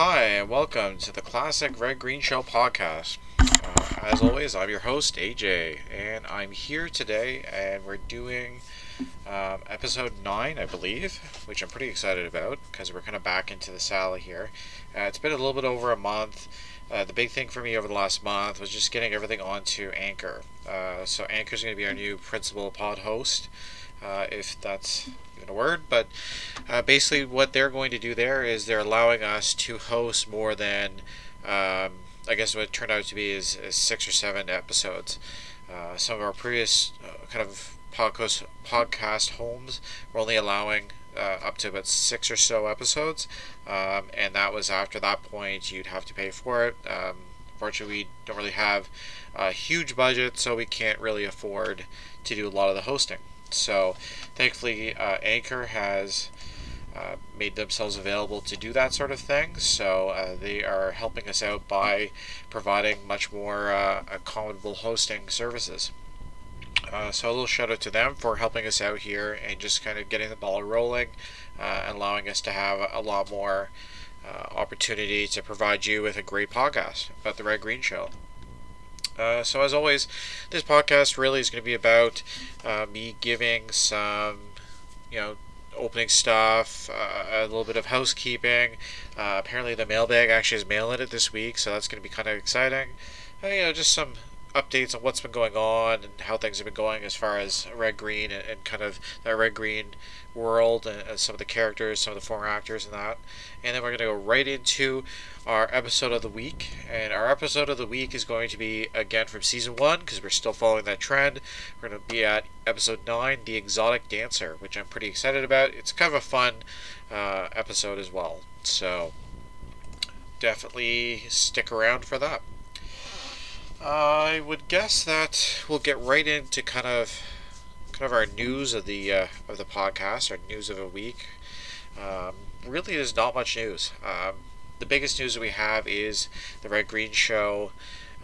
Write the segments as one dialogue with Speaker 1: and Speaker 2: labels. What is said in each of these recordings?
Speaker 1: Hi, and welcome to the Classic Red Green Show podcast. Uh, as always, I'm your host, AJ, and I'm here today, and we're doing um, episode 9, I believe, which I'm pretty excited about because we're kind of back into the saddle here. Uh, it's been a little bit over a month. Uh, the big thing for me over the last month was just getting everything onto Anchor. Uh, so, Anchor is going to be our new principal pod host, uh, if that's a word. But uh, basically, what they're going to do there is they're allowing us to host more than, um, I guess, what turned out to be is, is six or seven episodes. Uh, some of our previous uh, kind of podcast podcast homes were only allowing uh, up to about six or so episodes, um, and that was after that point you'd have to pay for it. Um, unfortunately, we don't really have a huge budget, so we can't really afford to do a lot of the hosting. So, thankfully, uh, Anchor has uh, made themselves available to do that sort of thing. So, uh, they are helping us out by providing much more uh, accommodable hosting services. Uh, so, a little shout out to them for helping us out here and just kind of getting the ball rolling uh, and allowing us to have a lot more opportunity to provide you with a great podcast about the Red Green Show. Uh, so, as always, this podcast really is going to be about uh, me giving some, you know, opening stuff, uh, a little bit of housekeeping. Uh, apparently, the mailbag actually is mailing it this week, so that's going to be kind of exciting. Uh, you know, just some updates on what's been going on and how things have been going as far as red green and, and kind of that red green world and, and, some of the characters, some of the former actors, and that. And then we're going to go right into our episode of the week. And our episode of the week is going to be again from season one because we're still following that trend. We're going to be at episode nine, The Exotic Dancer, which I'm pretty excited about. It's kind of a fun uh, episode as well. So definitely stick around for that. I would guess that we'll get right into kind of kind of our news of the uh, of the podcast, our news of a week. Um, really, there's not much news. Um, the biggest news that we have is the Red Green Show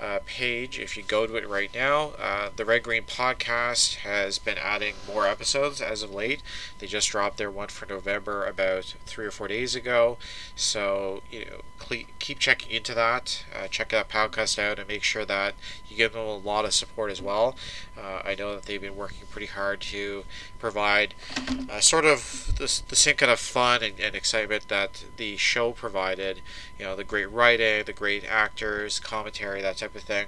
Speaker 1: uh, page. If you go to it right now, uh, the Red Green podcast has been adding more episodes as of late. They just dropped their one for November about three or four days ago. So you know, keep checking into that. Uh, check that podcast out and make sure that you give them a lot of support as well. Uh, I know that they've been working pretty hard to provide uh, sort of the, the same kind of fun and, and, excitement that the show provided. You know, the great writing, the great actors, commentary, that type of thing.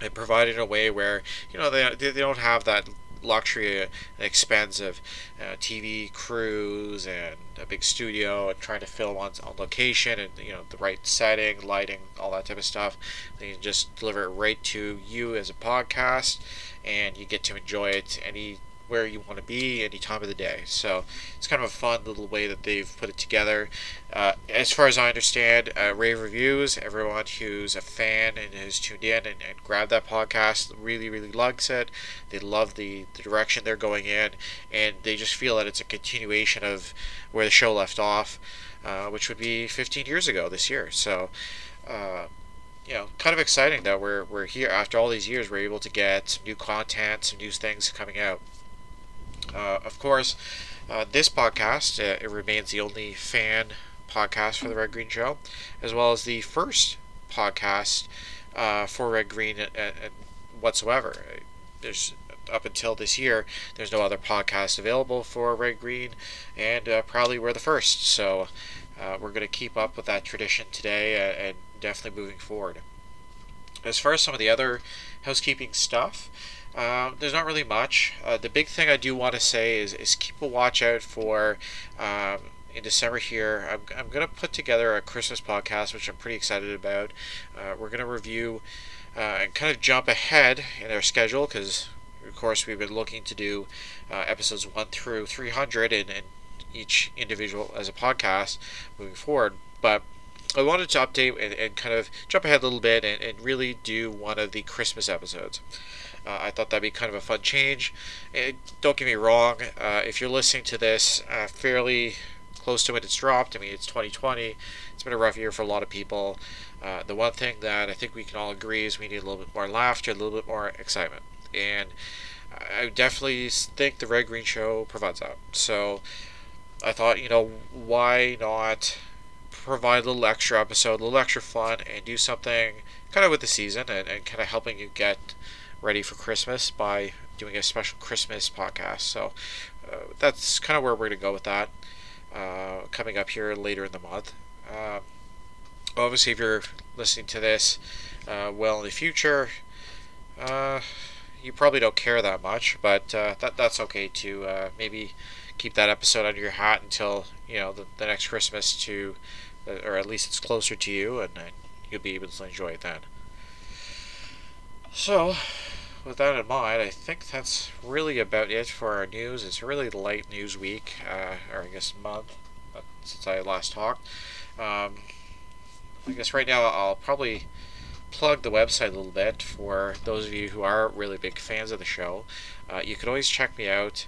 Speaker 1: And provided in a way where you know they, they don't have that luxury and expensive uh, TV crews and a big studio and trying to film on, on location and you know the right setting, lighting, all that type of stuff. They can just deliver it right to you as a podcast, and you get to enjoy it any where you want to be any time of the day. So it's kind of a fun little way that they've put it together. Uh, as far as I understand, uh, rave reviews. Everyone who's a fan and has tuned in and, and grabbed that podcast really, really likes it. They love the, the direction they're going in, and they just feel that it's a continuation of where the show left off, uh, which would be 15 years ago this year. So uh, you know, kind of exciting that we're we're here after all these years. We're able to get some new content, some new things coming out. Uh, of course, uh, this podcast uh, it remains the only fan podcast for the Red Green Show, as well as the first podcast uh, for Red Green whatsoever. There's up until this year, there's no other podcast available for Red Green, and uh, probably we're the first. So uh, we're going to keep up with that tradition today and definitely moving forward. As far as some of the other housekeeping stuff, um, there's not really much. Uh, the big thing I do want to say is, is keep a watch out for um, in December here. I'm, I'm going to put together a Christmas podcast, which I'm pretty excited about. Uh, we're going to review uh, and kind of jump ahead in our schedule because, of course, we've been looking to do uh, episodes 1 through 300 and, each individual as a podcast moving forward. But I wanted to update and, and kind of jump ahead a little bit and, and really do one of the Christmas episodes. Uh, I thought that'd be kind of a fun change. Don't get me wrong, uh, if you're listening to this uh, fairly close to when it's dropped, I mean, it's 2020, it's been a rough year for a lot of people. Uh, the one thing that I think we can all agree is we need a little bit more laughter, a little bit more excitement. And I definitely think the Red Green Show provides that. So I thought, you know, why not provide a little extra episode, a little extra fun, and do something kind of with the season and, and kind of helping you get ready for Christmas by doing a special Christmas podcast. So uh, that's kind of where we're going to go with that uh, coming up here later in the month. Um, obviously, if you're listening to this uh, well in the future, uh, you probably don't care that much, but uh, that that's okay to uh, maybe keep that episode under your hat until you know the, the next Christmas to, or at least it's closer to you, and, and you'll be able to enjoy it then. So, with that in mind, I think that's really about it for our news. It's really light news week, uh, or I guess month, since I last talked. Um, I guess right now I'll probably plug the website a little bit for those of you who are really big fans of the show. Uh, you can always check me out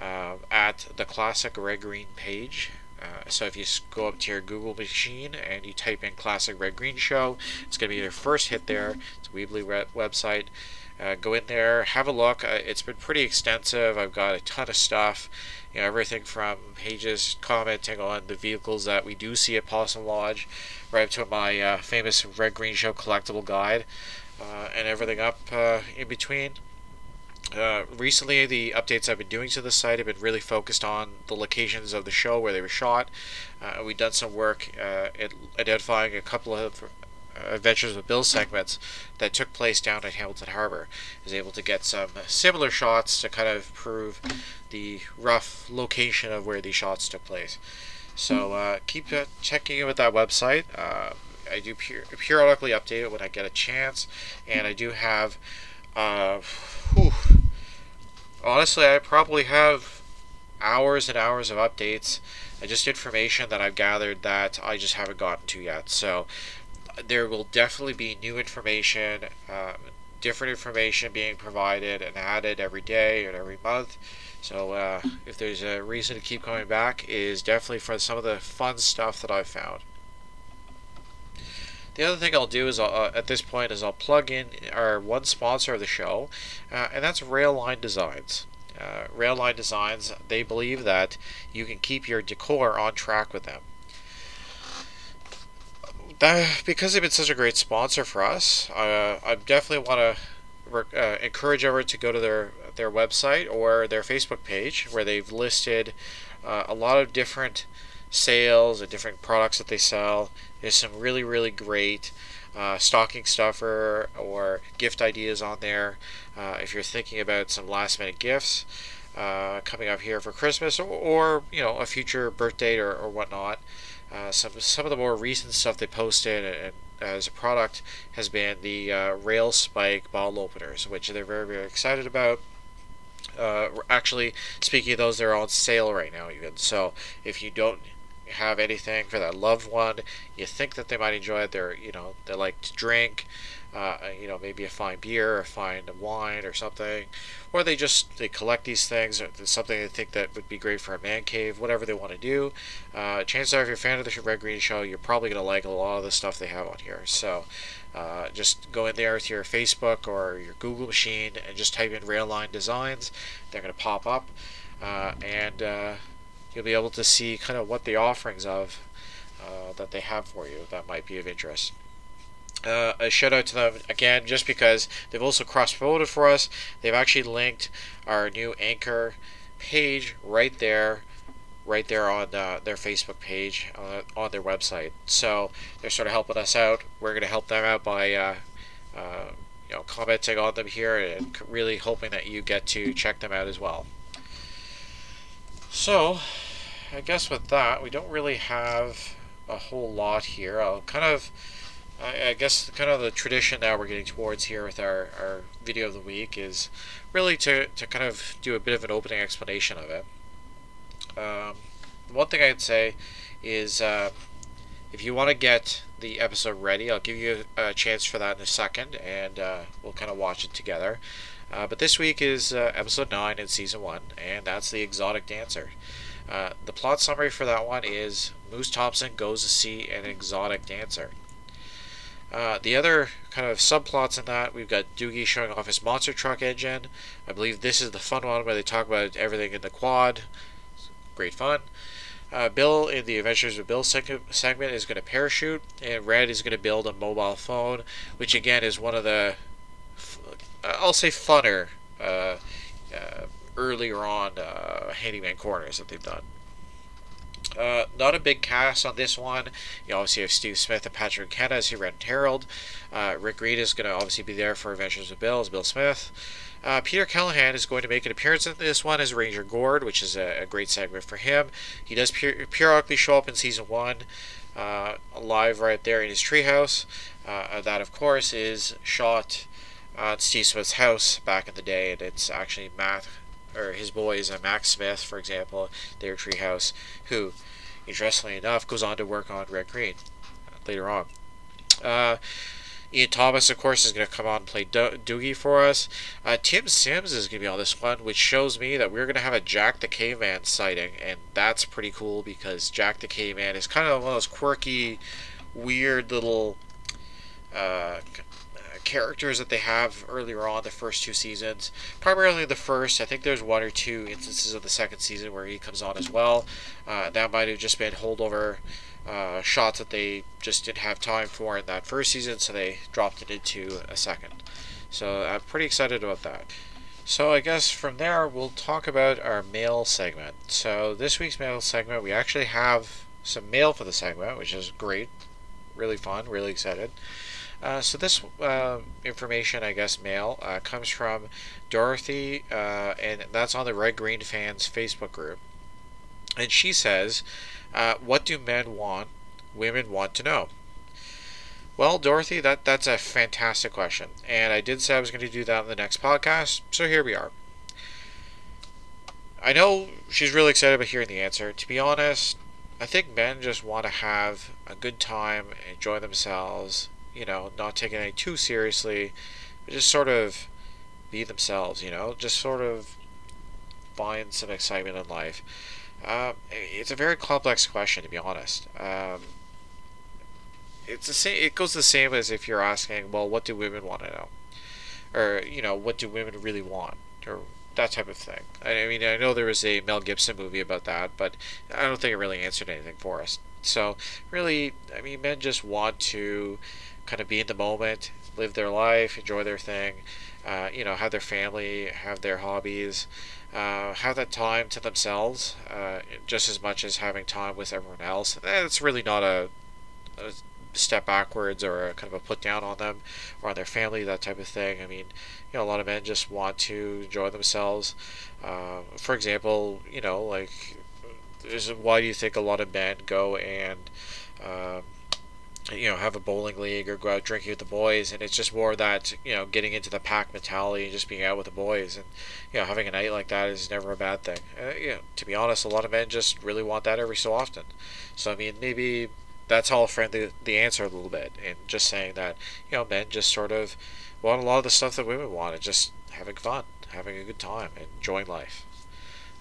Speaker 1: uh, at the Classic Red Green page. Uh, so if you go up to your Google machine and you type in Classic Red Green Show, it's going to be your first hit there. It's a Weebly website. Uh, go in there, have a look. Uh, it's been pretty extensive. I've got a ton of stuff. You know, everything from pages commenting on the vehicles that we do see at Possum Lodge, right up to my uh, famous Red Green Show collectible guide, uh, and everything up in between. Uh, recently, the updates I've been doing to the site have been really focused on the locations of the show where they were shot. we've done some work at identifying a couple of Adventures with Bill segments that took place down at Hamilton Harbor. is able to get some similar shots to kind of prove the rough location of where these shots took place. So uh, keep uh, checking in with that website. Uh, I do per- periodically update it when I get a chance, and I do have. Uh, honestly, I probably have hours and hours of updates. And just information that I've gathered that I just haven't gotten to yet. So there will definitely be new information, uh, different information being provided and added every day and every month. So uh, if there's a reason to keep coming back, is definitely for some of the fun stuff that I've found. The other thing I'll do is I'll, uh, at this point is I'll plug in our one sponsor of the show, uh, and that's Rail Line Designs. Uh, Rail Line Designs, they believe that you can keep your decor on track with them that, because they've been such a great sponsor for us, uh, I definitely want to uh, encourage everyone to go to their their website or their Facebook page where they've listed uh, a lot of different sales and different products that they sell. There's some really really great uh, stocking stuffer or gift ideas on there. Uh, if you're thinking about some last minute gifts. Uh, coming up here for Christmas or, or, you know a future birthday or, or whatnot, uh, some some of the more recent stuff they posted and, as a product has been the uh, rail spike bottle openers, which they're very very excited about. Uh, actually, speaking of those, they're on sale right now even. So if you don't have anything for that loved one, you think that they might enjoy it. They're you know they like to drink uh, you know, maybe a fine beer, a fine wine, or something, or they just they collect these things, or something they think that would be great for a man cave, whatever they want to do. Uh, chances are, if you're a fan of the Red Green Show, you're probably gonna like a lot of the stuff they have on here. So. Uh, just go in there with your Facebook or your Google machine and just type in Rail Line Designs. They're going to pop up, uh, and uh, you'll be able to see kind of what the offerings of uh, that they have for you that might be of interest. Uh, a shout out to them again just because they've also cross promoted for us. They've actually linked our new anchor page right there, right there on uh, their Facebook page uh, on their website. So they're sort of helping us out. We're going to help them out by uh, uh, you know commenting on them here and really hoping that you get to check them out as well. So I guess with that we don't really have a whole lot here. I'll kind of I, I guess kind of the tradition that we're getting towards here with our, our video of the week is really to, to kind of do a bit of an opening explanation of it. Um, one thing I'd say is uh, if you want to get the episode ready, I'll give you a chance for that in a second, and uh, we'll kind of watch it together. Uh, but this week is uh, episode 9 in season 1, and that's The Exotic Dancer. Uh, the plot summary for that one is Moose Thompson goes to see an exotic dancer. Uh, the other kind of subplots in that, we've got Doogie showing off his monster truck engine. I believe this is the fun one where they talk about everything in the quad. Great fun. Uh, Bill in the Adventures of Bill segment is going to parachute, and Red is going to build a mobile phone, which again is one of the, I'll say, funner uh, uh, earlier on uh, handyman corners that they've done. Uh, not a big cast on this one. You obviously have Steve Smith and Patrick McKenna as Red and Harold. Uh, Rick Reed is going to obviously be there for Adventures of Bill as Bill Smith. Uh, Peter Keleghan is going to make an appearance in this one as Ranger Gord, which is a, a great segment for him. He does per- periodically show up in season one, uh, live right there in his treehouse. Uh, that, of course, is shot at Steve Smith's house back in the day, and it's actually Matt or his boys, uh, Max Smith, for example, their treehouse, who, interestingly enough, goes on to work on Red Green later on. Uh, Ian Thomas, of course, is going to come on and play Do- Doogie for us. Uh, Tim Sims is going to be on this one, which shows me that we're going to have a Jack the Caveman sighting, and that's pretty cool because Jack the Caveman is kind of one of those quirky, weird little uh, characters that they have earlier on the first two seasons. Primarily the first. I think there's one or two instances of the second season where he comes on as well. Uh, that might have just been holdover uh, shots that they just didn't have time for in that first season, so they dropped it into a second. So I'm pretty excited about that. So I guess from there we'll talk about our mail segment. So this week's mail segment, we actually have some mail for the segment, which is great, really fun, really excited. Uh, so this uh, information, I guess, mail uh, comes from Dorothy, uh, and that's on the Red Green Fans Facebook group. And she says, uh, what do men want? Women want to know. Well, Dorothy, that that's a fantastic question, and I did say I was going to do that in the next podcast, so here we are. I know she's really excited about hearing the answer. To be honest, I think men just want to have a good time, enjoy themselves, you know, not taking it too seriously, just sort of be themselves, you know, just sort of find some excitement in life. Uh, it's a very complex question, to be honest. Um, it's the same. It goes the same as if you're asking, well, what do women want to know, or you know, what do women really want, or that type of thing. I mean, I know there was a Mel Gibson movie about that, but I don't think it really answered anything for us. So, really, I mean, men just want to kind of be in the moment, live their life, enjoy their thing, uh, you know, have their family, have their hobbies, uh, have that time to themselves uh, just as much as having time with everyone else. That's really not a, a, step backwards or a kind of a put down on them or on their family, that type of thing. I mean, you know, a lot of men just want to enjoy themselves. Uh, for example, you know, like, why do you think a lot of men go and um, you know have a bowling league or go out drinking with the boys and it's just more that you know getting into the pack mentality and just being out with the boys and you know having a night like that is never a bad thing. Uh, you know, to be honest a lot of men just really want that every so often. So i mean maybe that's all friend the, the answer a little bit and just saying that you know men just sort of want a lot of the stuff that women want and just having fun having a good time enjoying life.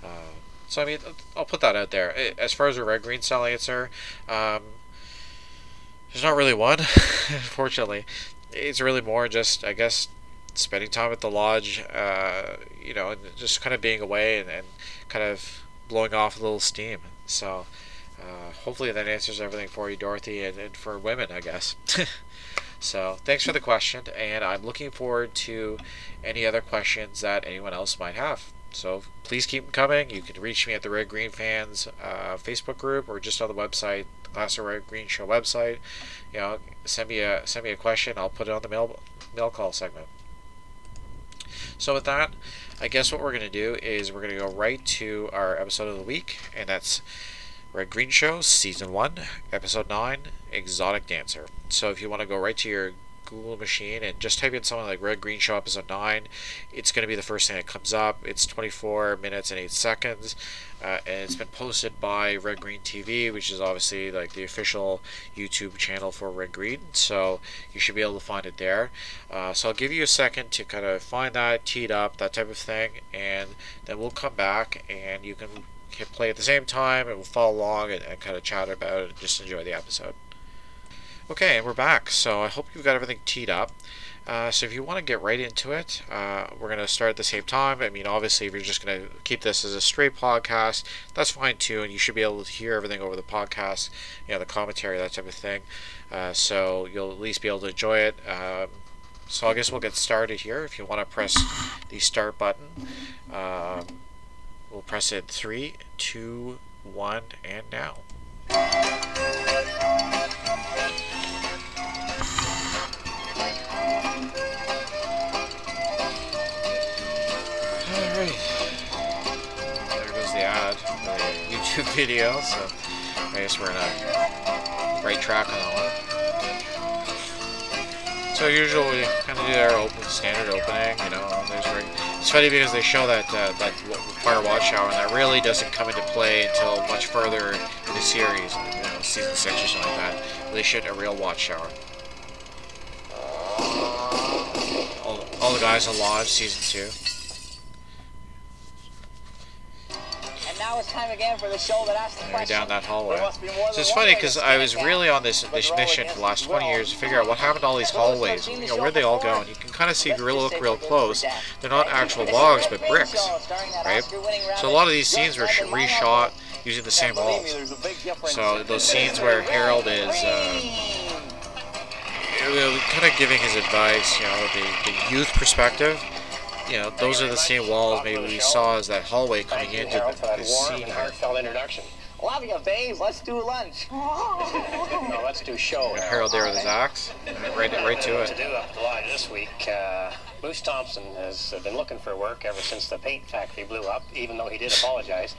Speaker 1: Uh, so I mean, I'll put that out there. As far as a red green style answer, um, there's not really one, unfortunately. It's really more just, I guess, spending time at the lodge, uh, you know, and just kind of being away and, and kind of blowing off a little steam. So, uh, hopefully that answers everything for you, Dorothy, and, and for women, I guess. so, thanks for the question, and I'm looking forward to any other questions that anyone else might have. So please keep them coming. You can reach me at the Red Green Fans uh, Facebook group or just on the website, Classic Red Green Show website. You know, send me a send me a question. I'll put it on the mail mail call segment. So with that, I guess what we're gonna do is we're gonna go right to our episode of the week, and that's Red Green Show Season One, Episode Nine, Exotic Dancer. So if you want to go right to your Google machine and just type in something like Red Green Show Episode 9, it's going to be the first thing that comes up. It's 24 minutes and 8 seconds, uh, and it's been posted by Red Green TV, which is obviously like the official YouTube channel for Red Green, so you should be able to find it there. Uh, so I'll give you a second to kind of find that, tee it up, that type of thing, and then we'll come back and you can hit play at the same time and we'll follow along and, and kind of chat about it and just enjoy the episode. Okay, and we're back. So I hope you've got everything teed up. Uh, so if you want to get right into it, uh, we're going to start at the same time. I mean, obviously, if you're just going to keep this as a straight podcast, that's fine too, and you should be able to hear everything over the podcast, you know, the commentary, that type of thing. Uh, so you'll at least be able to enjoy it. Um, so I guess we'll get started here. If you want to press the start button, um, we'll press it three, two, one, and now. YouTube video, so I guess we're in a right track on that one. So usually we kind of do our open, standard opening, you know, there's very, it's funny because they show that, uh, that Fire Watchtower, and that really doesn't come into play until much further in the series, you know, season 6 or something like that. They shoot a real watchtower. All, all the guys are alive, season 2.
Speaker 2: Time again for the show that asks the question.
Speaker 1: down that hallway.
Speaker 2: There must be more
Speaker 1: So it's funny because I was really on this this mission for the last 20 years to figure out what happened to all these
Speaker 2: For those who have
Speaker 1: hallways. You know, where'd they all go? And you can kind of see
Speaker 2: just
Speaker 1: look real close. They're not actual logs, but bricks,
Speaker 2: Show, starring that
Speaker 1: right? So a lot of these scenes were reshot using the same walls.
Speaker 2: there's a big difference
Speaker 1: So those scenes where Harold is, uh, kind of giving his advice, you know, the, the youth perspective. You know, those are the same walls maybe we saw as that hallway coming
Speaker 3: Thank you,
Speaker 1: into
Speaker 3: Harold,
Speaker 1: the,
Speaker 3: for that
Speaker 1: this
Speaker 3: warm
Speaker 1: scene
Speaker 3: and
Speaker 1: here.
Speaker 3: heartfelt introduction.
Speaker 2: Love you, babes. Let's do lunch.
Speaker 3: Oh, no, let's do show.
Speaker 1: And Harold there with his axe, right, right to
Speaker 3: To
Speaker 1: it.
Speaker 3: do up the line this week, uh, uh, Moose Thompson has been looking for work ever since the paint factory blew up, even though he did apologize.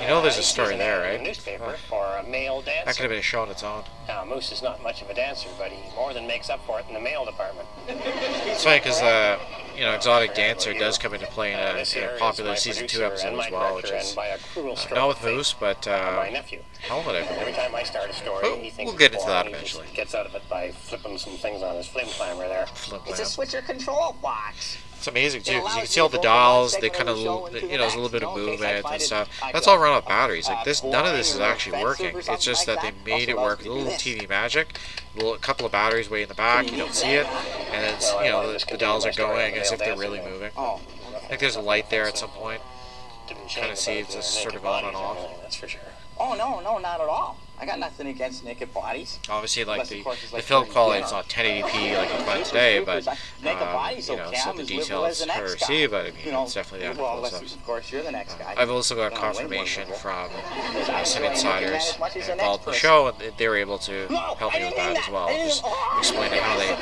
Speaker 1: You know, there's a story
Speaker 3: an
Speaker 1: there, right?
Speaker 3: newspaper
Speaker 1: Oh,
Speaker 3: for a male dancer.
Speaker 1: That could
Speaker 3: dancer.
Speaker 1: have been a show on its own.
Speaker 3: Now, Moose is not much of a dancer, but he more than makes up for it in the male department.
Speaker 1: It's funny because uh, you know, exotic dancer does come into play in
Speaker 3: Uh,
Speaker 1: a,
Speaker 3: this
Speaker 1: in a popular season two episode as well, which is
Speaker 3: by a cruel
Speaker 1: uh,
Speaker 3: stroke
Speaker 1: not with Moose, but
Speaker 3: uh,
Speaker 1: uh,
Speaker 3: my nephew.
Speaker 1: Helmet, I
Speaker 3: Every time I start a story,
Speaker 1: Oh,
Speaker 3: he thinks
Speaker 1: we'll get
Speaker 3: it's
Speaker 1: into that
Speaker 3: boring. He just
Speaker 1: eventually.
Speaker 3: gets out of it by flipping some things on his flim climber there.
Speaker 1: Flip
Speaker 2: It's a switcher control box.
Speaker 1: It's amazing too because you can see all the
Speaker 2: go from one
Speaker 1: dials. They kind
Speaker 2: of
Speaker 1: of,
Speaker 2: the show into
Speaker 1: you know, there's a little bit of
Speaker 2: you know, in case I
Speaker 1: movement and stuff. That's
Speaker 2: uh,
Speaker 1: all run off batteries.
Speaker 2: uh,
Speaker 1: Like this, none of this is actually working. It's just that they made it work. A
Speaker 2: you to do
Speaker 1: little. TV magic. A little, a couple of batteries way in the back. You don't see it, and
Speaker 3: it's,
Speaker 1: you know the, the
Speaker 3: continue
Speaker 1: are going as if they're really moving.
Speaker 2: Oh,
Speaker 1: I think there's a light there at some point.
Speaker 3: Didn't
Speaker 1: Kinda see it's just sort of on and off.
Speaker 3: That's for sure.
Speaker 2: oh no, no, not at all. I got nothing against naked bodies.
Speaker 1: Obviously, like
Speaker 2: Unless,
Speaker 1: the,
Speaker 2: course, it's
Speaker 1: the
Speaker 2: like
Speaker 1: film quality is not 1080p like you find today, but
Speaker 2: Make a body
Speaker 1: um, you know, so the
Speaker 2: details liberal
Speaker 1: detail
Speaker 2: as
Speaker 1: is
Speaker 2: the next
Speaker 1: harder to see, but I mean,
Speaker 2: You know,
Speaker 1: it's definitely down
Speaker 2: well,
Speaker 1: close
Speaker 2: of course, you're the next guy.
Speaker 1: I've also got confirmation from uh, some
Speaker 2: enjoy looking at it
Speaker 1: insiders
Speaker 2: as much as the
Speaker 1: involved in the show, and they were able to help me with that as well, just explaining how they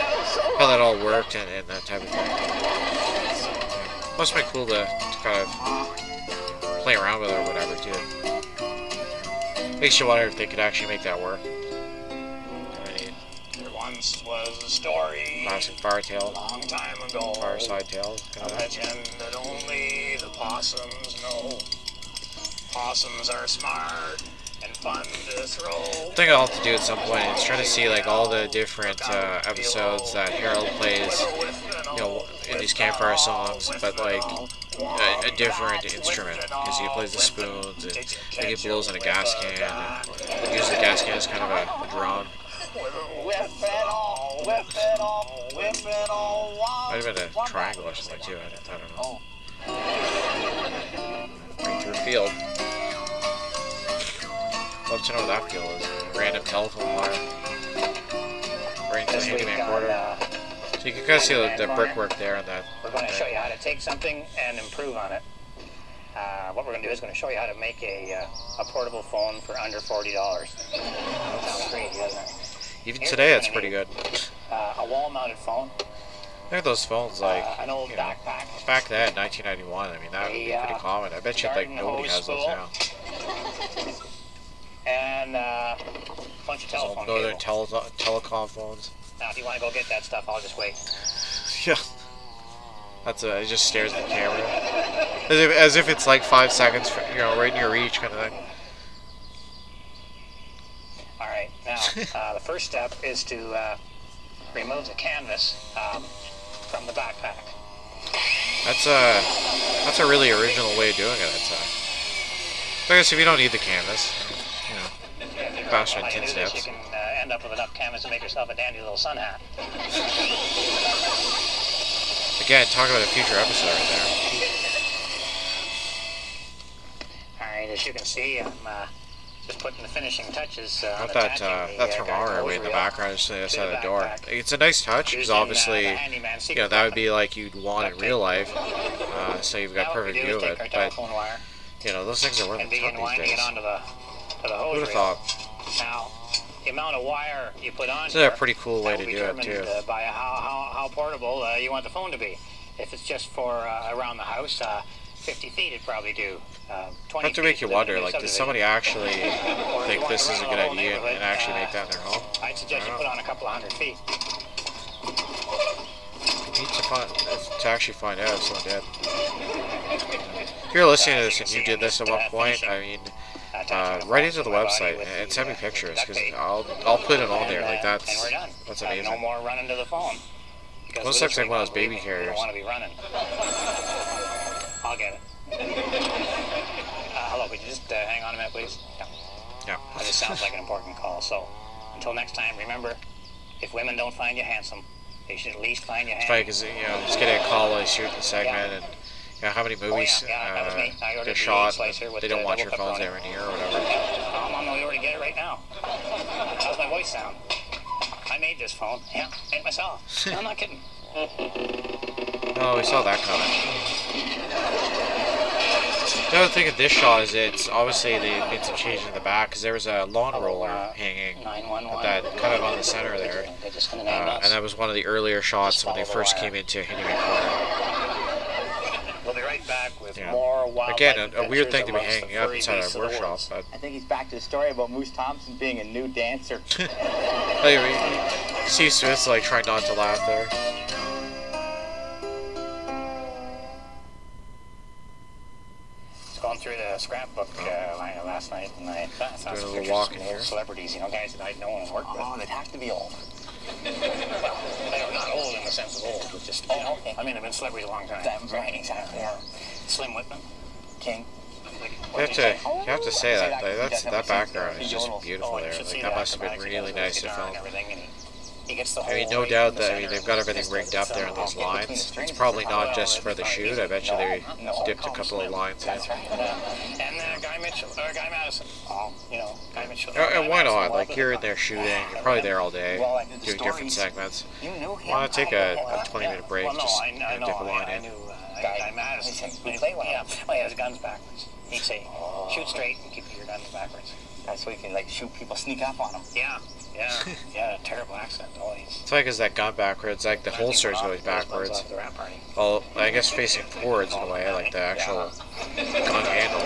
Speaker 1: how that all worked and, and that type of thing. Must been cool to, to kind of play around with or whatever too. Makes you wonder if they could actually make that work.
Speaker 3: There once was a story
Speaker 1: Classic fire tale,
Speaker 3: long time ago.
Speaker 1: fireside tale.
Speaker 3: A legend that only the possums know. Possums are smart and fun to throw.
Speaker 1: I think I'll have to do at some point is try to see like all the different uh, episodes that Harold plays, you know, in these campfire songs, but like a, a different instrument because he plays the spoons and think he blows in a gas can and uses the gas can as kind of a,
Speaker 2: wow.
Speaker 1: Might have been a triangle or something too. I, I don't know. Right through field. Love to know what that field is. Random telephone wire. Right into the handyman
Speaker 3: on,
Speaker 1: quarter.
Speaker 3: Uh,
Speaker 1: So you can kind of see the, the brickwork there that.
Speaker 3: we're going to show you how to take something and improve on it. Uh, what we're going to do is going to show you how to make a, uh, a portable phone for under $40. Sounds crazy, doesn't it?
Speaker 1: Even today, it's pretty good.
Speaker 3: Uh, a wall-mounted phone,
Speaker 1: Look at those phones, like
Speaker 3: uh, an old
Speaker 1: you know,
Speaker 3: backpack,
Speaker 1: back then, 1991. I mean, that would be pretty
Speaker 3: uh,
Speaker 1: common. I bet you like nobody has those now.
Speaker 3: and uh, a bunch of telephone
Speaker 1: northern tele- telecom phones.
Speaker 3: Now, if you want to go get that stuff, I'll just wait.
Speaker 1: Yeah. That's a, it just stares at the camera. As if, as if it's like five seconds, for, you know, right in your reach kind of thing.
Speaker 3: All right. Now, uh, the first step is to uh, remove the canvas um, from the backpack.
Speaker 1: That's a, that's a really original way of doing it, I'd say. I guess if you don't need the canvas, you know, faster than 10
Speaker 3: steps. this,
Speaker 1: steps.
Speaker 3: you can uh, end up with enough canvas to make yourself a dandy little sun hat.
Speaker 1: Again, talk about a future episode right there.
Speaker 3: All right, as you can see, I'm uh, just putting the finishing touches. Uh,
Speaker 1: Not that uh,
Speaker 3: the,
Speaker 1: that
Speaker 3: uh,
Speaker 1: thermometer
Speaker 3: guide
Speaker 1: way in the background just outside
Speaker 3: the
Speaker 1: the door. It's a nice touch because
Speaker 3: uh,
Speaker 1: obviously, you know, that would be like you'd want in real life. Uh, so you've got
Speaker 3: Now
Speaker 1: perfect view of it. But
Speaker 3: wire
Speaker 1: you know, those things are worth a ton these days.
Speaker 3: it onto the to the hose
Speaker 1: Who'd have thought?
Speaker 3: Now, the amount of wire you put on
Speaker 1: This is a pretty cool way to do it too.
Speaker 3: Uh, by how, how, how portable uh, you want the phone to be. If it's just for uh, around the house, uh, 50 feet it'd probably do. Uh, 20
Speaker 1: Have to make you wonder, like, does somebody actually think this is a good idea and, actually
Speaker 3: uh,
Speaker 1: make that in their home?
Speaker 3: I'd suggest you put on a couple of hundred feet.
Speaker 1: Need to find to actually find out if someone did. If you're listening to this and you did this at one point, I mean, uh, right into the website and send me pictures because I'll I'll put it on there. Like that's that's
Speaker 3: Uh, No
Speaker 1: amazing.
Speaker 3: more running to the phone. With
Speaker 1: looks like one of those baby carriers.
Speaker 3: don't want to be running. I'll get it. Uh, hello, could you just uh, hang on a minute, please? Yeah. This sounds like an important call. So, until next time, remember, if women don't find you handsome, they should at least find you
Speaker 1: It's funny
Speaker 3: handsome.
Speaker 1: because you know just getting a call while you shoot the segment and you know how many movies
Speaker 3: Oh, yeah, yeah, that was me. I
Speaker 1: uh,
Speaker 3: ordered
Speaker 1: get
Speaker 3: the
Speaker 1: shot? They don't
Speaker 3: the
Speaker 1: want your phones
Speaker 3: pepperoni.
Speaker 1: anywhere near or whatever.
Speaker 3: Oh, Mom, we already get it right now. How's my voice sound? I made this phone. Yeah, made it myself. No, I'm not kidding.
Speaker 1: Oh, we saw that coming. The other thing of this shot is it's obviously they made some changes in the back because there was a lawn roller
Speaker 3: Uh,
Speaker 1: hanging
Speaker 3: 911.
Speaker 1: that kind of on the center there.
Speaker 3: They're just gonna name
Speaker 1: Uh, and that was one of the earlier shots when they first came into Handyman Corner.
Speaker 3: We'll be right back with
Speaker 1: Yeah.
Speaker 3: more wild
Speaker 1: Again, a, a weird thing to be hanging up inside a
Speaker 3: workshop.
Speaker 1: workshop, but
Speaker 2: I think he's back to the story about Moose Thompson being a new dancer.
Speaker 1: anyway, see Smith's like trying not to laugh there.
Speaker 3: Just going through the scrapbook uh, line last night, and I found some
Speaker 1: Doing a little
Speaker 3: pictures
Speaker 1: walk
Speaker 3: of some old celebrities, you know, guys that I'd known and worked with.
Speaker 2: Oh, they'd have to be old.
Speaker 3: Well, they were not old in the sense of old, but just, you know, I mean, they've been celebrities a long time.
Speaker 2: That right, exactly. Yeah.
Speaker 3: Slim Whitman.
Speaker 2: King.
Speaker 3: Like,
Speaker 1: You have to,
Speaker 3: you
Speaker 1: you
Speaker 3: say?
Speaker 1: have to say oh, that.
Speaker 2: Say that,
Speaker 1: That's that background is just beautiful
Speaker 3: Oh,
Speaker 1: there. Like that must have been really nice to
Speaker 3: guitar and
Speaker 1: film.
Speaker 3: Everything, and he- He gets the
Speaker 1: I mean, no doubt that I mean they've got everything rigged up there on those
Speaker 2: Between the
Speaker 1: lines. It's probably not just for the shoot. I bet you they
Speaker 3: No, no,
Speaker 1: dipped a couple of lines in.
Speaker 2: That's right.
Speaker 3: Uh, and uh, Guy Mitchell, or Guy Madison. Oh, you know, Guy Mitchell.
Speaker 1: Uh, And why not? Like you're in there shooting. You're probably there all day,
Speaker 2: Well, I did the
Speaker 1: doing different segments.
Speaker 2: You knew him.
Speaker 1: Why not take
Speaker 2: I
Speaker 1: a,
Speaker 2: know.
Speaker 1: a 20 minute break? Just
Speaker 3: I, I
Speaker 1: you
Speaker 3: know.
Speaker 1: know, dip a line
Speaker 3: I, I
Speaker 1: in.
Speaker 3: uh,
Speaker 2: Guy-
Speaker 3: Guy, Madison.
Speaker 2: listen, we play one.
Speaker 3: Yeah, well, he has guns backwards. He'd say, shoot straight and keep your guns backwards.
Speaker 2: That's so you can like shoot people, sneak up on them.
Speaker 3: Yeah, yeah, yeah. Terrible accent. always.
Speaker 1: It's like is that gun backwards, like the holster is always backwards.
Speaker 3: The rap party.
Speaker 1: Well, I guess facing forwards in a way, like the actual gun handle.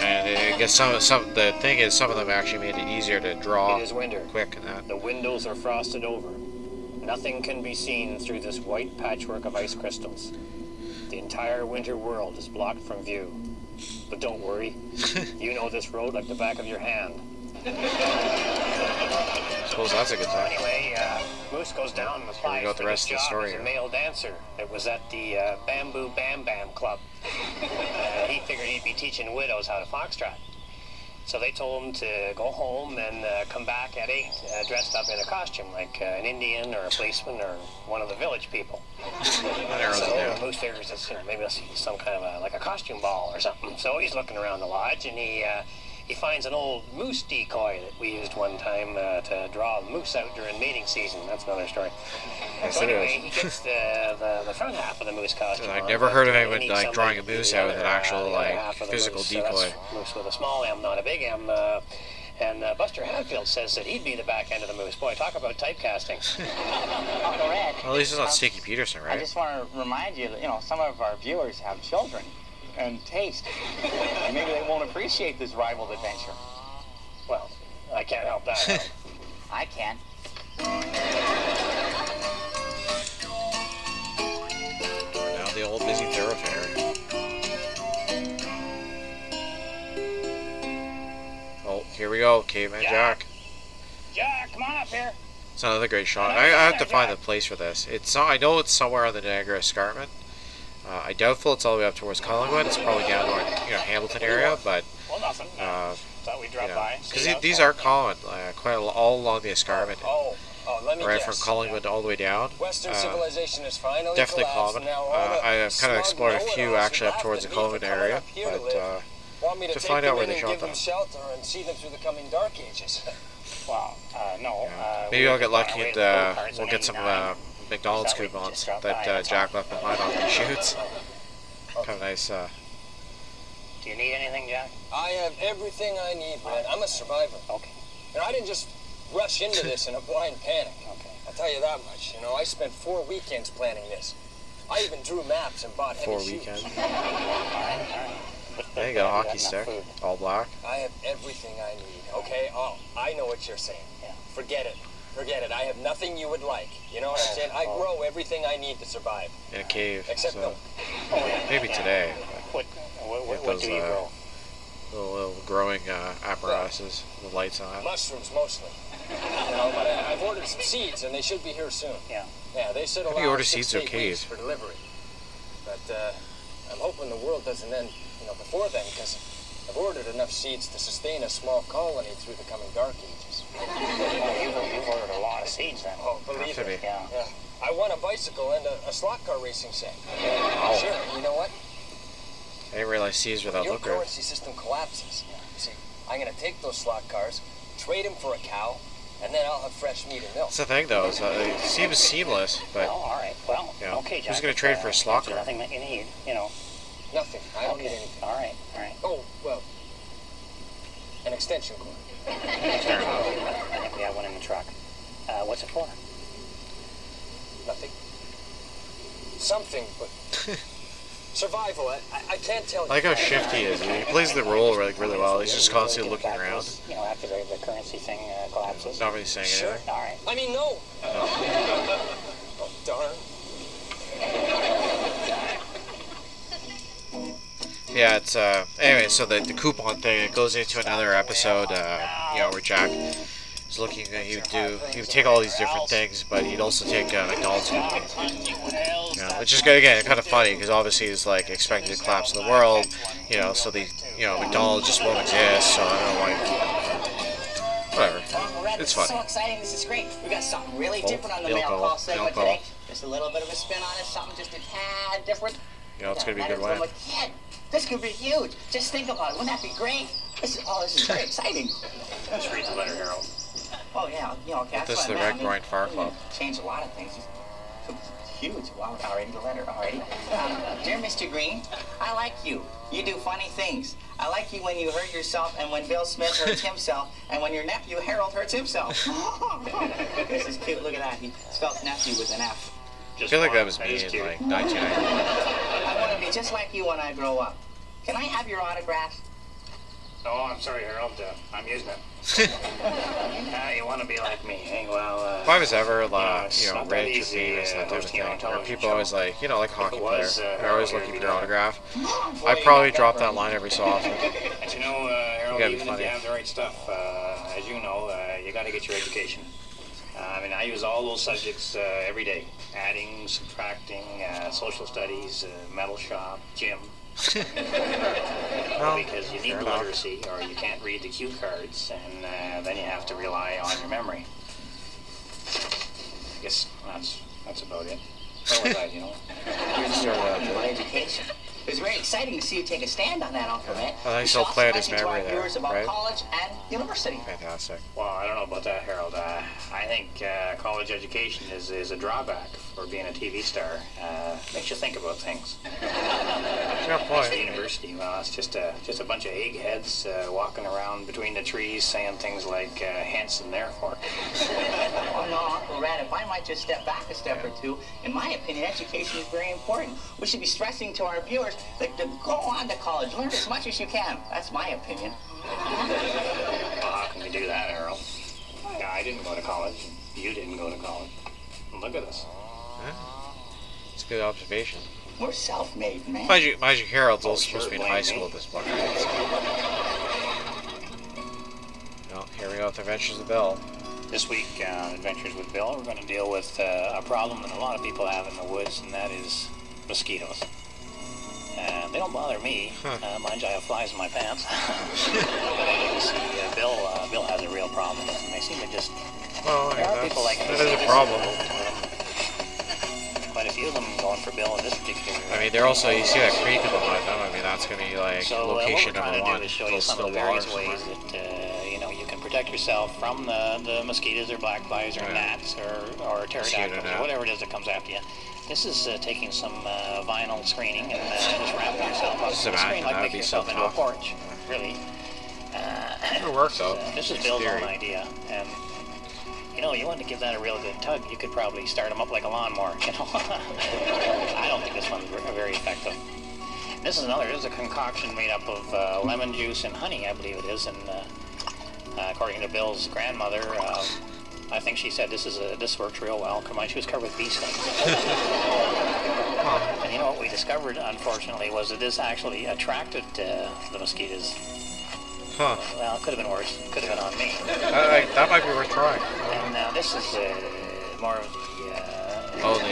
Speaker 1: And I guess some some the thing is some of them actually made it easier to draw
Speaker 3: It is winter.
Speaker 1: quick and that.
Speaker 3: The windows are frosted over. Nothing can be seen through this white patchwork of ice crystals. The entire winter world is blocked from view. But don't worry, you know this road like the back of your hand.
Speaker 1: Suppose that's a good time.
Speaker 3: Anyway, uh, Moose goes down and applies
Speaker 1: go the rest of the story
Speaker 3: as a male dancer. It was at the uh, Bamboo Bam Bam Club. Uh, he figured he'd be teaching widows how to foxtrot. So they told him to go home and uh, come back at 8 uh, dressed up in a costume, like uh, an Indian or a policeman or one of the village people.
Speaker 1: That narrows it
Speaker 3: So. Moose figures it's, you know, maybe it's some kind of a, like a costume ball or something. So he's looking around the lodge and he uh, he finds an old moose decoy that we used one time uh, to draw a moose out during mating season. That's another story.
Speaker 1: Yes,
Speaker 3: so anyway, he gets the, the, the front half of the moose costume.
Speaker 1: I've
Speaker 3: on,
Speaker 1: never heard of anyone, like, drawing a moose out with an actual,
Speaker 3: uh,
Speaker 1: like,
Speaker 3: half of the
Speaker 1: physical
Speaker 3: moose. So
Speaker 1: decoy.
Speaker 3: moose with a small M, not a big M. Uh, and uh, Buster Hadfield says that he'd be the back end of the moose. Boy, talk about typecasting.
Speaker 2: Uncle Red.
Speaker 1: Well, at least it's not
Speaker 2: um,
Speaker 1: Stinky Peterson, right?
Speaker 2: I just want to remind you that you know some of our viewers have children and taste, and maybe they won't appreciate this rival adventure.
Speaker 3: well, I can't help that.
Speaker 2: I can.
Speaker 1: Now the old busy thoroughfare. Oh, here we go, Caveman
Speaker 3: Jack.
Speaker 1: Jack.
Speaker 3: Jack, come on up here.
Speaker 1: It's another great shot. I, I have to find the place for this. It's I know it's somewhere on the Niagara Escarpment. Uh, I doubtful it's all the way up towards Collingwood. It's probably down toward you know Hamilton area, but
Speaker 3: Hold Nothing. Uh, Thought we'd drop by.
Speaker 1: Because these are common, uh, quite a, all along the escarpment.
Speaker 4: Oh, oh, let me
Speaker 1: right
Speaker 4: guess.
Speaker 1: from Collingwood all the way down.
Speaker 4: Western
Speaker 1: Uh,
Speaker 4: civilization is finally
Speaker 1: definitely
Speaker 4: collapsed,
Speaker 1: common.
Speaker 4: now
Speaker 1: Uh, I have kind of explored a few actually up towards the
Speaker 4: at me for
Speaker 1: Collingwood area,
Speaker 4: to
Speaker 1: but
Speaker 4: live
Speaker 1: uh,
Speaker 4: want me to,
Speaker 1: to find out where they
Speaker 4: and
Speaker 1: shot
Speaker 4: give them
Speaker 1: them.
Speaker 4: shelter and see them through the coming dark ages.
Speaker 3: Well, uh, no.
Speaker 1: yeah.
Speaker 3: Uh,
Speaker 1: maybe I'll get lucky and uh, we'll get some uh, McDonald's
Speaker 3: Thought
Speaker 1: coupons that uh, Jack left behind off the shoots. kind of nice. Uh,
Speaker 3: Do you need anything, Jack?
Speaker 4: I have everything I need, man. I'm a survivor.
Speaker 3: Okay.
Speaker 4: And I didn't just rush into this in a blind panic.
Speaker 3: Okay.
Speaker 4: I'll tell you that much. You know, I spent four weekends planning this. I even drew maps and bought heavy
Speaker 1: four
Speaker 4: shoes.
Speaker 1: weekends.
Speaker 3: All right. All right.
Speaker 1: There you got a hockey stick,
Speaker 3: food.
Speaker 1: all black.
Speaker 4: I have everything I need, okay? Oh, I know what you're saying.
Speaker 3: Yeah.
Speaker 4: Forget it. Forget it. I have nothing you would like. You know what I'm saying? I
Speaker 3: Oh.
Speaker 4: grow everything I need to survive.
Speaker 1: in a cave.
Speaker 4: Except
Speaker 1: so
Speaker 4: milk.
Speaker 3: Oh, yeah.
Speaker 1: maybe today.
Speaker 3: What, what, what,
Speaker 1: Get
Speaker 3: what
Speaker 1: those,
Speaker 3: do you
Speaker 1: uh,
Speaker 3: grow?
Speaker 1: Little, little growing uh, apparatuses with lights on.
Speaker 4: Mushrooms mostly. You know, but I, I've ordered some seeds and they should be here soon.
Speaker 3: Yeah.
Speaker 4: Yeah, they said
Speaker 1: How do you
Speaker 4: allow
Speaker 1: order
Speaker 4: six
Speaker 1: seeds
Speaker 4: to
Speaker 1: to
Speaker 4: eight
Speaker 1: cave?
Speaker 4: weeks for delivery. But uh, I'm hoping the world doesn't end, you know, before then, because I've ordered enough seeds to sustain a small colony through the coming dark ages.
Speaker 3: Oh, you've, you've ordered a lot of seeds then.
Speaker 4: Oh, believe
Speaker 1: Have
Speaker 4: it.
Speaker 3: Yeah.
Speaker 4: Yeah. I won a bicycle and a, a slot car racing set.
Speaker 1: Wow.
Speaker 4: Sure. You know what?
Speaker 1: I didn't realize seeds were that
Speaker 4: Your currency system collapses. You see, I'm gonna take those slot cars, trade them for a cow, and then I'll have fresh meat and milk.
Speaker 1: That's the thing, though. Is that it seems seamless, but
Speaker 3: Well, all right. Well,
Speaker 1: Yeah.
Speaker 3: okay,
Speaker 1: Who's gonna trade
Speaker 3: uh,
Speaker 1: for a slot car?
Speaker 3: Nothing that you need, you know.
Speaker 4: Nothing. I don't
Speaker 3: okay.
Speaker 4: need anything.
Speaker 3: All right. All right.
Speaker 4: Oh, well, an extension cord.
Speaker 1: Fair.
Speaker 3: I think we have one in the truck. Uh, what's it for?
Speaker 4: Nothing. Something, but survival. I, I, I can't tell
Speaker 1: I
Speaker 4: you.
Speaker 1: like how shifty he is. He plays the role really, really well. He's just constantly looking around,
Speaker 3: You know, after the, the currency thing uh, collapses.
Speaker 1: not really saying
Speaker 4: Sure.
Speaker 1: anything.
Speaker 3: All right.
Speaker 4: I mean, no. Oh, darn.
Speaker 1: Yeah, it's uh. Anyway, so the, the coupon thing it goes into another episode. Uh, you know, where Jack is looking. At, he would do. He would take all these different things, but he'd also take uh, McDonald's coupons. You know, which is good again, kind of funny because obviously he's like expecting the collapse of the world. You know, so the you know McDonald's just won't exist. So I don't know why. Whatever. It's funny.
Speaker 5: so exciting. This is great. We got something really different on the mail
Speaker 1: call,
Speaker 5: call segment today. Just a little bit of a spin on it. Something just a tad different.
Speaker 1: You know, it's gonna be a good win.
Speaker 5: a kid. This could be huge. Just think about it. Wouldn't that be great? This is, oh, this is very exciting.
Speaker 3: Let's read the letter, Harold.
Speaker 5: Oh yeah, you know, okay,
Speaker 1: This is the
Speaker 5: I
Speaker 1: Red
Speaker 5: mean,
Speaker 1: Groin Fire Club.
Speaker 5: Change a lot of things. It's huge. Wow, already the letter already. Um, dear Mr. Green, I like you. You do funny things. I like you when you hurt yourself and when Bill Smith hurts himself and when your nephew Harold hurts himself. this is cute. Look at that. He spelled nephew with an F.
Speaker 1: I feel like that was me in like 1990.
Speaker 5: I want to be just like you when I grow up. Can I have your autograph?
Speaker 3: Oh, I'm sorry, Harold. Uh, I'm using it. Ah, you want to be like me, eh? Well, uh,
Speaker 1: If I was ever, uh,
Speaker 3: it's
Speaker 1: you know,
Speaker 3: not that
Speaker 1: rich or
Speaker 3: easy,
Speaker 1: famous,
Speaker 3: uh,
Speaker 1: that type of
Speaker 3: hosting your own
Speaker 1: thing, or
Speaker 3: television
Speaker 1: people always like, you know, like hockey
Speaker 3: it was,
Speaker 1: player,
Speaker 3: uh,
Speaker 1: they're always looking for
Speaker 3: be
Speaker 1: your autograph. I'd probably drop that line every so often.
Speaker 3: You know, uh, Harold,
Speaker 1: gotta be
Speaker 3: even
Speaker 1: funny.
Speaker 3: if you have the right stuff, uh, as you know, uh, you got to get your education. Uh, I mean, I use all those subjects uh, every day: adding, subtracting, uh, social studies, uh, metal shop, gym.
Speaker 1: Well,
Speaker 3: because you need literacy, or you can't read the cue cards, and uh, then you have to rely on your memory. I guess that's that's about it. Where was I? You know.
Speaker 1: Out
Speaker 5: About education. It was very exciting to see you take a stand on that, Uncle Red.
Speaker 1: I think
Speaker 5: You
Speaker 1: he'll
Speaker 5: should
Speaker 1: play
Speaker 5: also
Speaker 1: at his
Speaker 5: our
Speaker 1: memory there,
Speaker 5: about
Speaker 1: right?
Speaker 5: college and university.
Speaker 1: Fantastic.
Speaker 3: Well, I don't know about that, Harold. Uh, I think uh, college education is, is a drawback for being a TV star. Uh, makes you think about things.
Speaker 1: Fair
Speaker 3: As for
Speaker 1: point.
Speaker 3: university, well, it's just a just a bunch of eggheads uh, walking around between the trees saying things like uh, "hence and therefore."
Speaker 5: Oh no, Uncle Red, if I might just step back a step or two, in my opinion, education is very important. We should be stressing to our viewers that to go on to college, learn as much as you can. That's my opinion.
Speaker 3: Well, how can we do that, Harold? I didn't go to college. You didn't go to college. Look at us.
Speaker 1: It's a good observation.
Speaker 5: We're self-made, man.
Speaker 1: Mind you, mind you, Harold's
Speaker 3: Oh,
Speaker 1: also
Speaker 3: sure,
Speaker 1: supposed to be in high
Speaker 3: me.
Speaker 1: school at this point, right? So, well, here we go with Adventures of Bill.
Speaker 3: This week on Adventures with Bill, we're going to deal with uh, a problem that a lot of people have in the woods, and that is mosquitoes. Uh, they don't bother me.
Speaker 1: Huh.
Speaker 3: Uh, mind you, I have flies in my pants. but as you can see, uh, Bill, uh, Bill has a real problem with them. They seem to just
Speaker 1: Well,
Speaker 3: there are people like
Speaker 1: that
Speaker 3: this.
Speaker 1: a problem.
Speaker 3: Quite a few of them going for Bill in this particular.
Speaker 1: I mean, they're also you see that creek behind them. I mean, that's gonna be like
Speaker 3: So uh, what we're
Speaker 1: location number
Speaker 3: to
Speaker 1: one.
Speaker 3: do is show you some of the various ways that uh, you know you can protect yourself from the, the mosquitoes or black flies or
Speaker 1: Yeah.
Speaker 3: gnats or, or pterodactyls or whatever it is that comes after you. This is uh, taking some uh, vinyl screening and uh, just wrapping yourself up in a screen like making
Speaker 1: be so
Speaker 3: yourself into a porch. Really. Uh,
Speaker 1: It works though.
Speaker 3: uh, this is Bill's own idea, and you know, you want to give that a real good tug, you could probably start them up like a lawnmower. You know, I don't think this one's very effective. This is another. This is a concoction made up of uh, lemon juice and honey, I believe it is, and uh, uh, according to Bill's grandmother. Uh, I think she said this is a, this works real well. Come on, she was covered with bee stings. and you know what we discovered, unfortunately, was that this actually attracted uh, the mosquitoes.
Speaker 1: Huh.
Speaker 3: Well, it could have been worse. It could have been on me.
Speaker 1: That, like, that might be worth trying.
Speaker 3: And now this is uh, more of the. Uh,
Speaker 1: Oh, the, uh,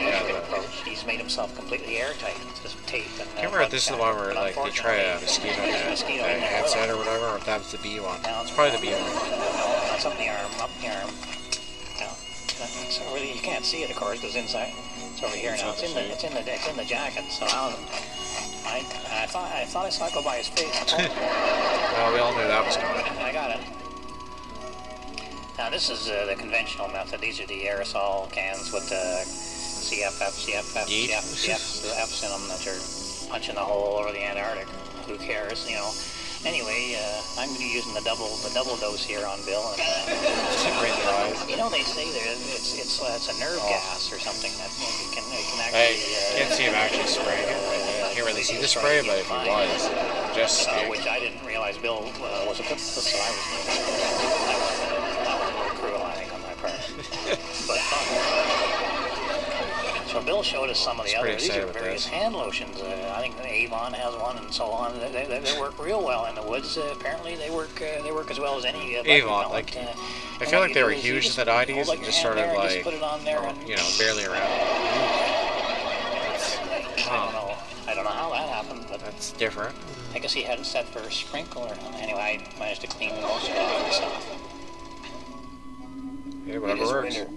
Speaker 1: yeah,
Speaker 3: the
Speaker 1: the-
Speaker 3: approach. He's made himself completely airtight. It's just tape and. Uh,
Speaker 1: I can't remember if this is the one where
Speaker 3: but
Speaker 1: like they try a mosquito
Speaker 3: there's a
Speaker 1: net,
Speaker 3: mosquito
Speaker 1: a
Speaker 3: in there.
Speaker 1: headset or whatever, or if that's the bee one.
Speaker 3: Now,
Speaker 1: It's probably the bee one.
Speaker 3: No, it's up the arm, up the arm. No, it's really you can't see it, of course, because inside it's over here
Speaker 1: It's
Speaker 3: now. It's in
Speaker 1: the
Speaker 3: the it's in the it's in the jacket. So I, I, I thought I thought I saw it go by his face.
Speaker 1: Well, we all knew that was coming.
Speaker 3: I got it. Now this is uh, the conventional method. These are the aerosol cans with the CFF, CFF,
Speaker 1: Yeet.
Speaker 3: CF, CFCs in them that are punching a hole over the Antarctic. Who cares, you know? Anyway, uh, I'm going to be using the double the double dose here on Bill. And, uh,
Speaker 1: Right in your eyes.
Speaker 3: you know they say there it's it's uh, it's a nerve
Speaker 1: Oh.
Speaker 3: gas or something that it can it can
Speaker 1: I
Speaker 3: actually. uh,
Speaker 1: can't see him actually spraying it. I can't really see the spray, but if he was, just
Speaker 3: uh, which I didn't realize Bill uh, was a with, so I was, that was, So Bill showed us some of the
Speaker 1: He's pretty
Speaker 3: other. These are various
Speaker 1: this.
Speaker 3: hand lotions. Uh, I think Avon has one, and so on. They, they, they work real well in the woods. Uh, apparently, they work uh, they work as well as any. Uh,
Speaker 1: Avon, like,
Speaker 3: uh,
Speaker 1: I feel like they were huge in the
Speaker 3: hold
Speaker 1: 90s and just started,
Speaker 3: there
Speaker 1: like,
Speaker 3: just put it on there, and
Speaker 1: you know, barely around.
Speaker 3: I don't know. I don't know how that happened, but
Speaker 1: That's different.
Speaker 3: I guess he had it set for a sprinkle or something. Anyway, I managed to clean most of it off myself.
Speaker 1: Hey, whatever
Speaker 6: is
Speaker 1: works.
Speaker 6: winter.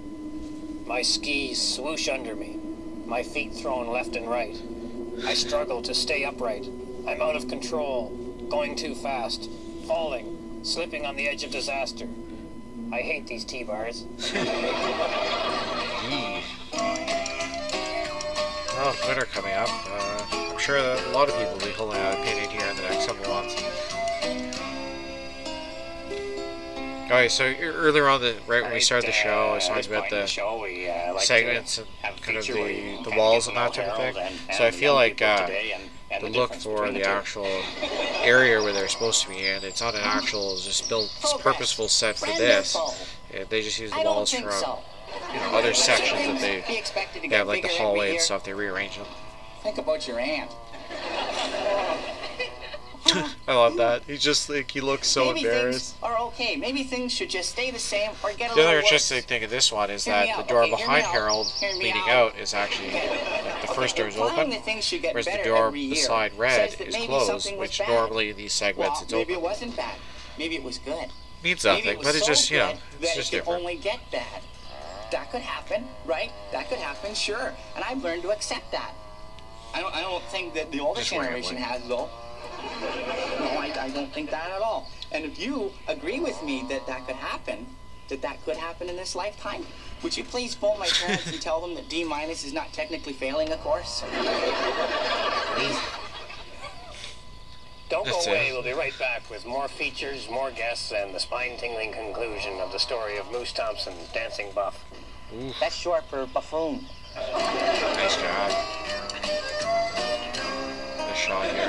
Speaker 6: My skis swoosh under me, my feet thrown left and right. I struggle to stay upright. I'm out of control, going too fast, falling, slipping on the edge of disaster. I hate these T-bars.
Speaker 1: Yee. Well, winter coming up. Uh, I'm sure that a lot of people will be holding out a painting here in the next couple months. Okay, so e- earlier on, the right when we started the show, I was talking about the
Speaker 3: show, we, uh, like
Speaker 1: segments and kind of
Speaker 3: feature where you
Speaker 1: the, the walls and that type of thing.
Speaker 3: and-
Speaker 1: So I feel like uh,
Speaker 3: and- and
Speaker 1: to
Speaker 3: the
Speaker 1: look for the actual area where they're supposed to be in. It's not an actual just built purposeful set for this. Uh, They just use the walls from
Speaker 5: so.
Speaker 1: you know other sections that they
Speaker 5: Be expected to
Speaker 1: they have like the hallway and stuff. They rearrange them.
Speaker 5: Think about your aunt.
Speaker 1: I love that. He just like he looks so
Speaker 5: Maybe
Speaker 1: embarrassed.
Speaker 5: things are okay. Maybe things should just stay the same or get a
Speaker 1: The other
Speaker 5: little
Speaker 1: interesting
Speaker 5: worse.
Speaker 1: thing of this one is
Speaker 5: Hear me
Speaker 1: that the
Speaker 5: out,
Speaker 1: door
Speaker 5: okay, hear me
Speaker 1: behind
Speaker 5: out,
Speaker 1: Harold
Speaker 5: hear me
Speaker 1: leading
Speaker 5: out.
Speaker 1: out is actually like the
Speaker 5: Okay,
Speaker 1: first door is
Speaker 5: implying
Speaker 1: open,
Speaker 5: that things should get
Speaker 1: whereas the
Speaker 5: better
Speaker 1: door
Speaker 5: every year
Speaker 1: beside red
Speaker 5: says that
Speaker 1: is
Speaker 5: maybe
Speaker 1: closed,
Speaker 5: something was
Speaker 1: which
Speaker 5: bad.
Speaker 1: normally these segments
Speaker 5: well,
Speaker 1: it's
Speaker 5: maybe
Speaker 1: open.
Speaker 5: it wasn't bad. Maybe it was good.
Speaker 1: Means
Speaker 5: Maybe
Speaker 1: nothing,
Speaker 5: it was
Speaker 1: but it's
Speaker 5: so
Speaker 1: just you know
Speaker 5: good
Speaker 1: it's
Speaker 5: that
Speaker 1: just
Speaker 5: it could
Speaker 1: different.
Speaker 5: only get bad. That could happen, right? That could happen, sure. And I've learned to accept that. I don't. I don't think that the older
Speaker 1: Just
Speaker 5: generation
Speaker 1: rambling.
Speaker 5: has though. No, I, I don't think that at all. And if you agree with me that that could happen, that that could happen in this lifetime, would you please phone my parents and tell them that D minus is not technically failing a course? Please.
Speaker 6: Don't go
Speaker 1: That's it.
Speaker 6: away. We'll be right back with more features, more guests, and the spine-tingling conclusion of the story of Moose Thompson, dancing buff.
Speaker 5: That's short for buffoon.
Speaker 1: Nice job. The shot here.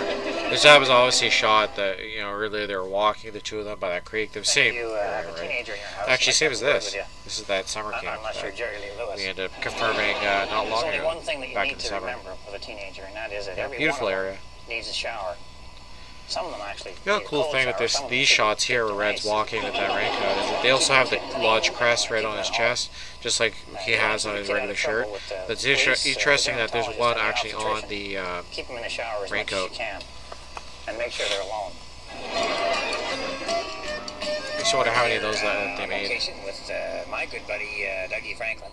Speaker 1: This that was obviously a shot that you know earlier they were walking the two of them by that creek. The same.
Speaker 3: You uh, have a
Speaker 1: right?
Speaker 3: teenager in your house.
Speaker 1: Actually, same as this. This is that summer camp. That
Speaker 3: Jerry Lee Lewis.
Speaker 1: we ended up confirming uh, not long ago.
Speaker 3: one thing that you
Speaker 1: back
Speaker 3: need
Speaker 1: in
Speaker 3: to
Speaker 1: summer.
Speaker 3: remember with a teenager, and that is that
Speaker 1: Yeah, beautiful area.
Speaker 3: needs a shower. Some of them actually.
Speaker 1: The other cool thing with this, these shots here where Red's walking with that raincoat is that they also have the lodge crest right on his chest, just like he has on his regular shirt. But it's interesting that there's one actually on the uh,
Speaker 3: Keep them in the shower as
Speaker 1: raincoat.
Speaker 3: much as you can, and make sure they're alone.
Speaker 1: Makes you wonder how many of those that
Speaker 3: Uh,
Speaker 1: they made.
Speaker 3: with uh, my good buddy uh, Dougie Franklin,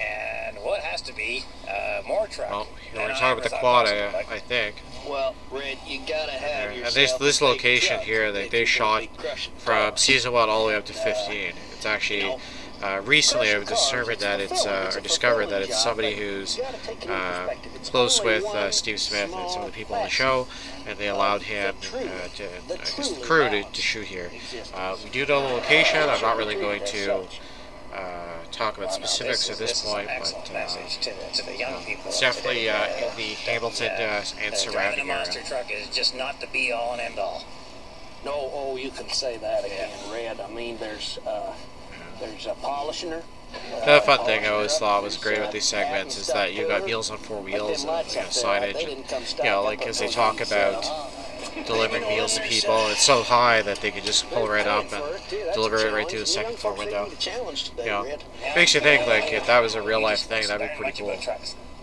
Speaker 3: and what has to be uh, more truck.
Speaker 1: Well,
Speaker 3: than
Speaker 1: we're talking about the quad, I, I think.
Speaker 7: Well, Red, you gotta have
Speaker 1: And
Speaker 7: yourself
Speaker 1: this location here, they, they shot
Speaker 7: gonna be crushing
Speaker 1: from
Speaker 7: cars.
Speaker 1: season one all the way up to 15. It's actually uh, recently I've discovered that it's uh, or discovered that it's somebody who's uh, close with uh, Steve Smith and some of the people on the show, and they allowed him uh, to I guess the crew to, to shoot here. Uh, we do know the location. I'm not really going to uh, talk about
Speaker 3: Well, no,
Speaker 1: specifics at this
Speaker 3: is
Speaker 1: point, but uh,
Speaker 3: message to the, to the young people.
Speaker 1: it's definitely uh, in the Hamilton uh, and
Speaker 3: uh, driving a
Speaker 1: surrounding
Speaker 3: monster
Speaker 1: area.
Speaker 3: truck is just not the be all and end all.
Speaker 7: No, oh, you can say that again, Red. I mean, there's uh, there's a polishing her.
Speaker 1: The fun thing I always thought was great with these segments is that you got Meals on Four Wheels and you know, signage, and you know, like as they talk about delivering meals to people, it's so high that they can just pull right up and deliver it right to the second floor window. You know, makes you think like if that was a real life thing, that'd be pretty cool.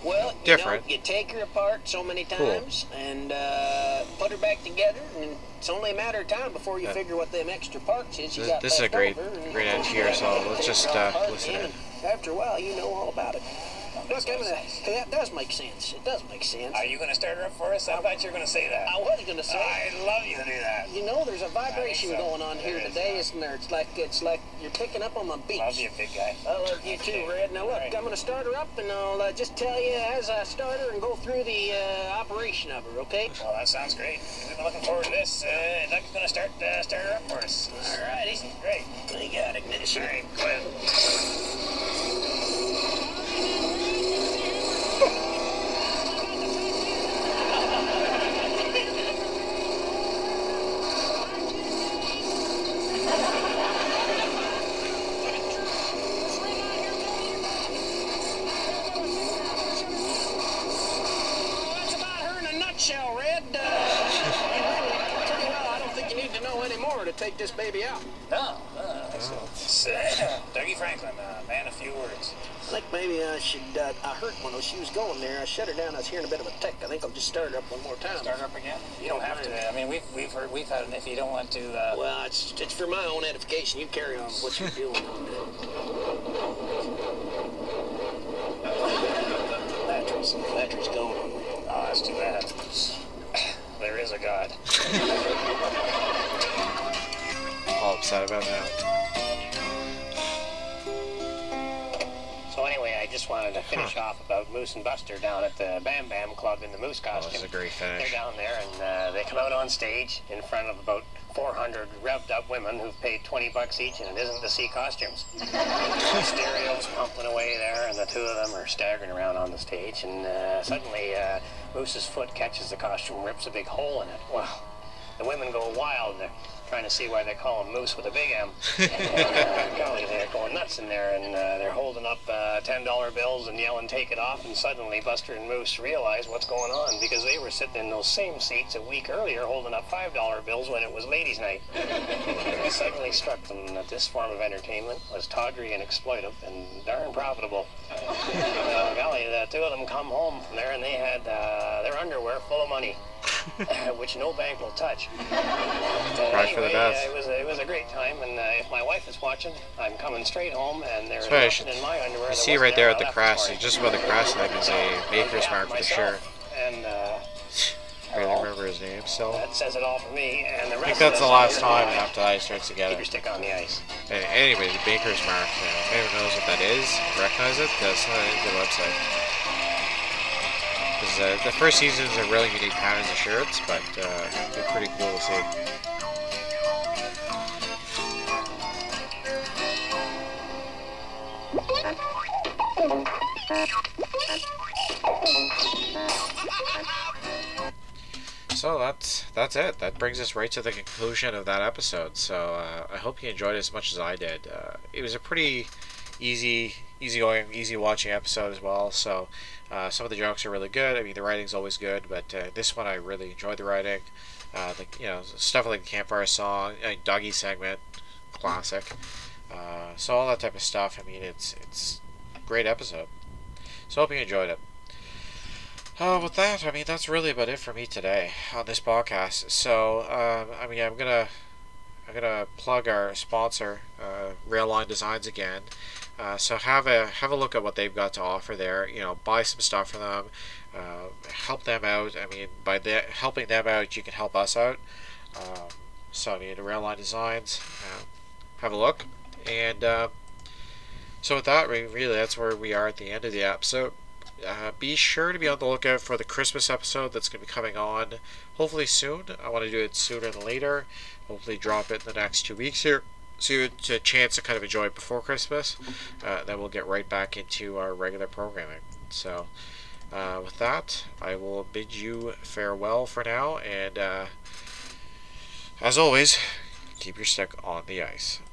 Speaker 7: Well,
Speaker 1: Different.
Speaker 7: You, know, you take her apart so many
Speaker 1: Cool.
Speaker 7: times and uh, put her back together, and it's only a matter of time before you
Speaker 1: Yeah.
Speaker 7: figure what them extra parts is you
Speaker 1: This-
Speaker 7: got
Speaker 1: this is a great- great here, so let's just, uh, listen in.
Speaker 7: After a while, you know all about it. Look, I'm gonna, that does make sense. It does make sense.
Speaker 3: Are you going to start her up for us? I thought you were going to say that.
Speaker 7: I was gonna say.
Speaker 3: I'd love you to do that.
Speaker 7: You know, there's a vibration
Speaker 3: so.
Speaker 7: going on here
Speaker 3: There is,
Speaker 7: today,
Speaker 3: uh,
Speaker 7: isn't there? It's like it's like you're picking up on my beats.
Speaker 3: Love you, big guy.
Speaker 7: I love you too, Red. Now look,
Speaker 3: Right.
Speaker 7: I'm gonna start her up, and I'll uh, just tell you as I start her and go through the uh, operation of her. Okay?
Speaker 3: Well, that sounds great. We've been looking forward to this. Uh, Doug's going to start uh, start her up for us. Alrighty. Great.
Speaker 7: We got ignition.
Speaker 3: All right, go ahead.
Speaker 7: Take this baby out.
Speaker 3: No, it's, uh, Dougie Franklin, uh, man of few words.
Speaker 7: I think maybe I should. Uh, I heard when she was going there. I shut her down. I was hearing a bit of a tick. I think I'll just start her up one more time.
Speaker 3: Start her up again? You don't have to. I mean, we've we've heard we've had it. If you don't want to, uh,
Speaker 7: Well, it's it's for my own edification. You carry on what you're doing. Battery's battery's going.
Speaker 3: oh, that's too bad. There is a God.
Speaker 1: All upset about that.
Speaker 3: Just wanted to finish off about Moose and Buster down at the Bam Bam Club in the Moose
Speaker 1: Oh,
Speaker 3: costume.
Speaker 1: this is a great finish.
Speaker 3: They're down there, and uh, they come out on stage in front of about 400 revved up women who've paid 20 bucks each, and it isn't to see costumes. the stereo's pumping away there, and the two of them are staggering around on the stage, and uh, suddenly uh, Moose's foot catches the costume, rips a big hole in it. Well, the women go wild. They're trying to see why they call him Moose with a big M. uh, golly, they're going nuts in there, and uh, they're holding up uh, $10 bills and yelling, take it off, and suddenly Buster and Moose realize what's going on because they were sitting in those same seats a week earlier holding up $5 bills when it was ladies' night. it suddenly struck them that this form of entertainment was tawdry and exploitive and darn profitable. Golly, the two of them come home from there and they had uh, their underwear full of money. which no bank will touch. Uh,
Speaker 1: Right for the
Speaker 3: anyway,
Speaker 1: best.
Speaker 3: uh, it was a, it was a great time, and uh, if my wife is watching, I'm coming straight home, and there's
Speaker 1: So
Speaker 3: nothing in my underwear.
Speaker 1: You see right there at the
Speaker 3: left
Speaker 1: just above the I think is a baker's mark for the shirt.
Speaker 3: And uh,
Speaker 1: I don't remember his name so
Speaker 3: that says it all for me. And the rest I
Speaker 1: think that's
Speaker 3: of
Speaker 1: the last time after I starts
Speaker 3: Keep
Speaker 1: together.
Speaker 3: your stick on the ice.
Speaker 1: Anyway, the baker's mark. You know, if anyone knows what that is, recognize it, that's not good website. 'Cause, uh, the first seasons are really unique patterns of shirts, but uh, they're pretty cool to see. So that's that's it. That brings us right to the conclusion of that episode. So uh, I hope you enjoyed it as much as I did. Uh, it was a pretty easy easygoing, easy watching episode as well. So uh, some of the jokes are really good. I mean, the writing's always good, but uh, this one I really enjoyed the writing. Uh, the you know stuff like the campfire song, doggy segment, classic. Uh, so all that type of stuff. I mean, it's it's great episode. So hope you enjoyed it. Uh, with that, I mean that's really about it for me today on this podcast. So um, I mean I'm gonna I'm gonna plug our sponsor, uh, Rail Line Designs again. Uh, so have a have a look at what they've got to offer there. You know, buy some stuff from them, uh, help them out. I mean, by helping them out, you can help us out. Um, so I mean, Rail Line Designs, uh, have a look, and uh, so with that, really, that's where we are at the end of the episode. Uh, be sure to be on the lookout for the Christmas episode that's going to be coming on hopefully soon. I want to do it sooner than later. Hopefully, drop it in the next two weeks here. It's a chance to kind of enjoy it before Christmas. Uh, then we'll get right back into our regular programming. So, uh, with that, I will bid you farewell for now. And uh, as always, keep your stick on the ice.